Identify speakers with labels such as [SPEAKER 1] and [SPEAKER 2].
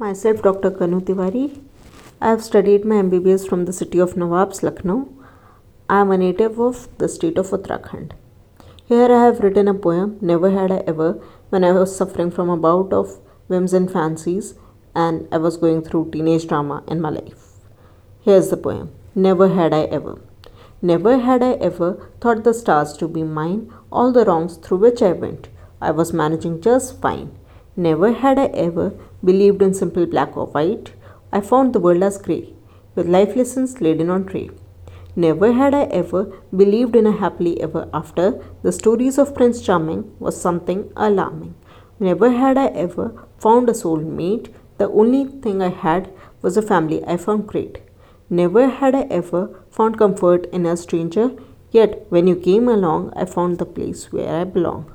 [SPEAKER 1] Myself, Dr. Kanu Tiwari. I have studied my MBBS from the city of Nawabs, Lucknow. I am a native of the state of Uttarakhand. Here I have written a poem, Never Had I Ever, when I was suffering from a bout of whims and fancies and I was going through teenage drama in my life. Here's the poem Never Had I Ever. Never had I ever thought the stars to be mine, all the wrongs through which I went. I was managing just fine. Never had I ever believed in simple black or white. I found the world as grey, with life lessons laden on tray. Never had I ever believed in a happily ever after. The stories of Prince Charming was something alarming. Never had I ever found a soul mate. The only thing I had was a family I found great. Never had I ever found comfort in a stranger. Yet when you came along, I found the place where I belong.